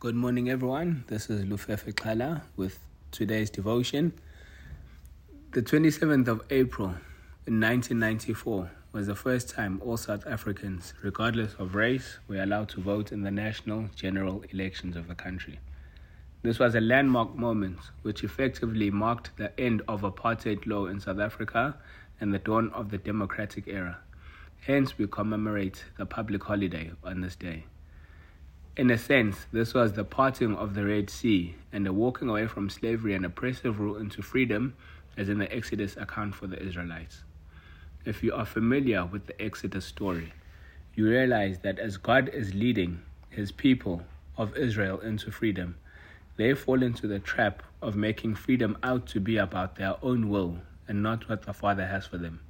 Good morning, everyone. This is Lufefe Kala with today's devotion. The 27th of April in 1994 was the first time all South Africans, regardless of race, were allowed to vote in the national general elections of the country. This was a landmark moment which effectively marked the end of apartheid law in South Africa and the dawn of the democratic era. Hence, we commemorate the public holiday on this day. In a sense, this was the parting of the Red Sea and the walking away from slavery and oppressive rule into freedom, as in the Exodus account for the Israelites. If you are familiar with the Exodus story, you realize that as God is leading his people of Israel into freedom, they fall into the trap of making freedom out to be about their own will and not what the Father has for them.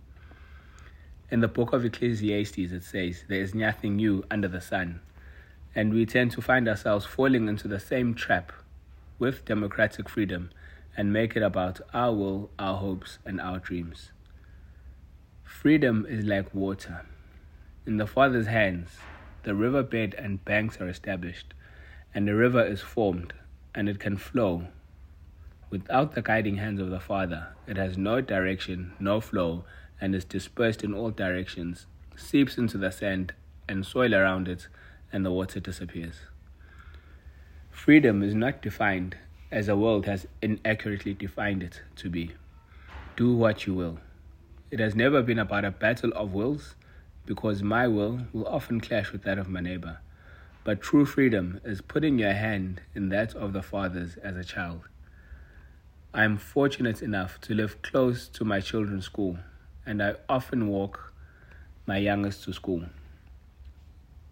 In the book of Ecclesiastes, it says, There is nothing new under the sun and we tend to find ourselves falling into the same trap with democratic freedom and make it about our will, our hopes, and our dreams. Freedom is like water. In the Father's hands, the riverbed and banks are established, and the river is formed, and it can flow. Without the guiding hands of the Father, it has no direction, no flow, and is dispersed in all directions, seeps into the sand and soil around it, and the water disappears. Freedom is not defined as the world has inaccurately defined it to be. Do what you will. It has never been about a battle of wills because my will will often clash with that of my neighbor. But true freedom is putting your hand in that of the Father's as a child. I am fortunate enough to live close to my children's school, and I often walk my youngest to school.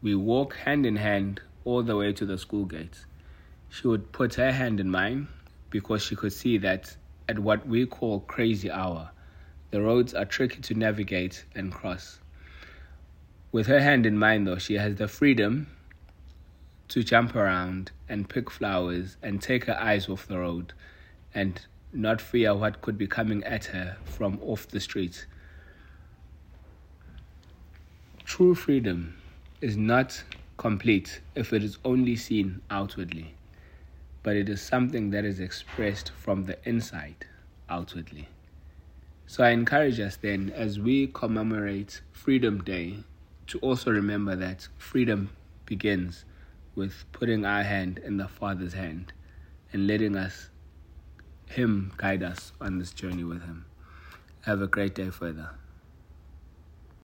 We walk hand in hand all the way to the school gates. She would put her hand in mine because she could see that at what we call crazy hour, the roads are tricky to navigate and cross. With her hand in mine, though, she has the freedom to jump around and pick flowers and take her eyes off the road and not fear what could be coming at her from off the street. True freedom is not complete if it is only seen outwardly, but it is something that is expressed from the inside outwardly. So I encourage us then, as we commemorate Freedom Day, to also remember that freedom begins with putting our hand in the Father's hand and letting us, Him, guide us on this journey with Him. Have a great day further.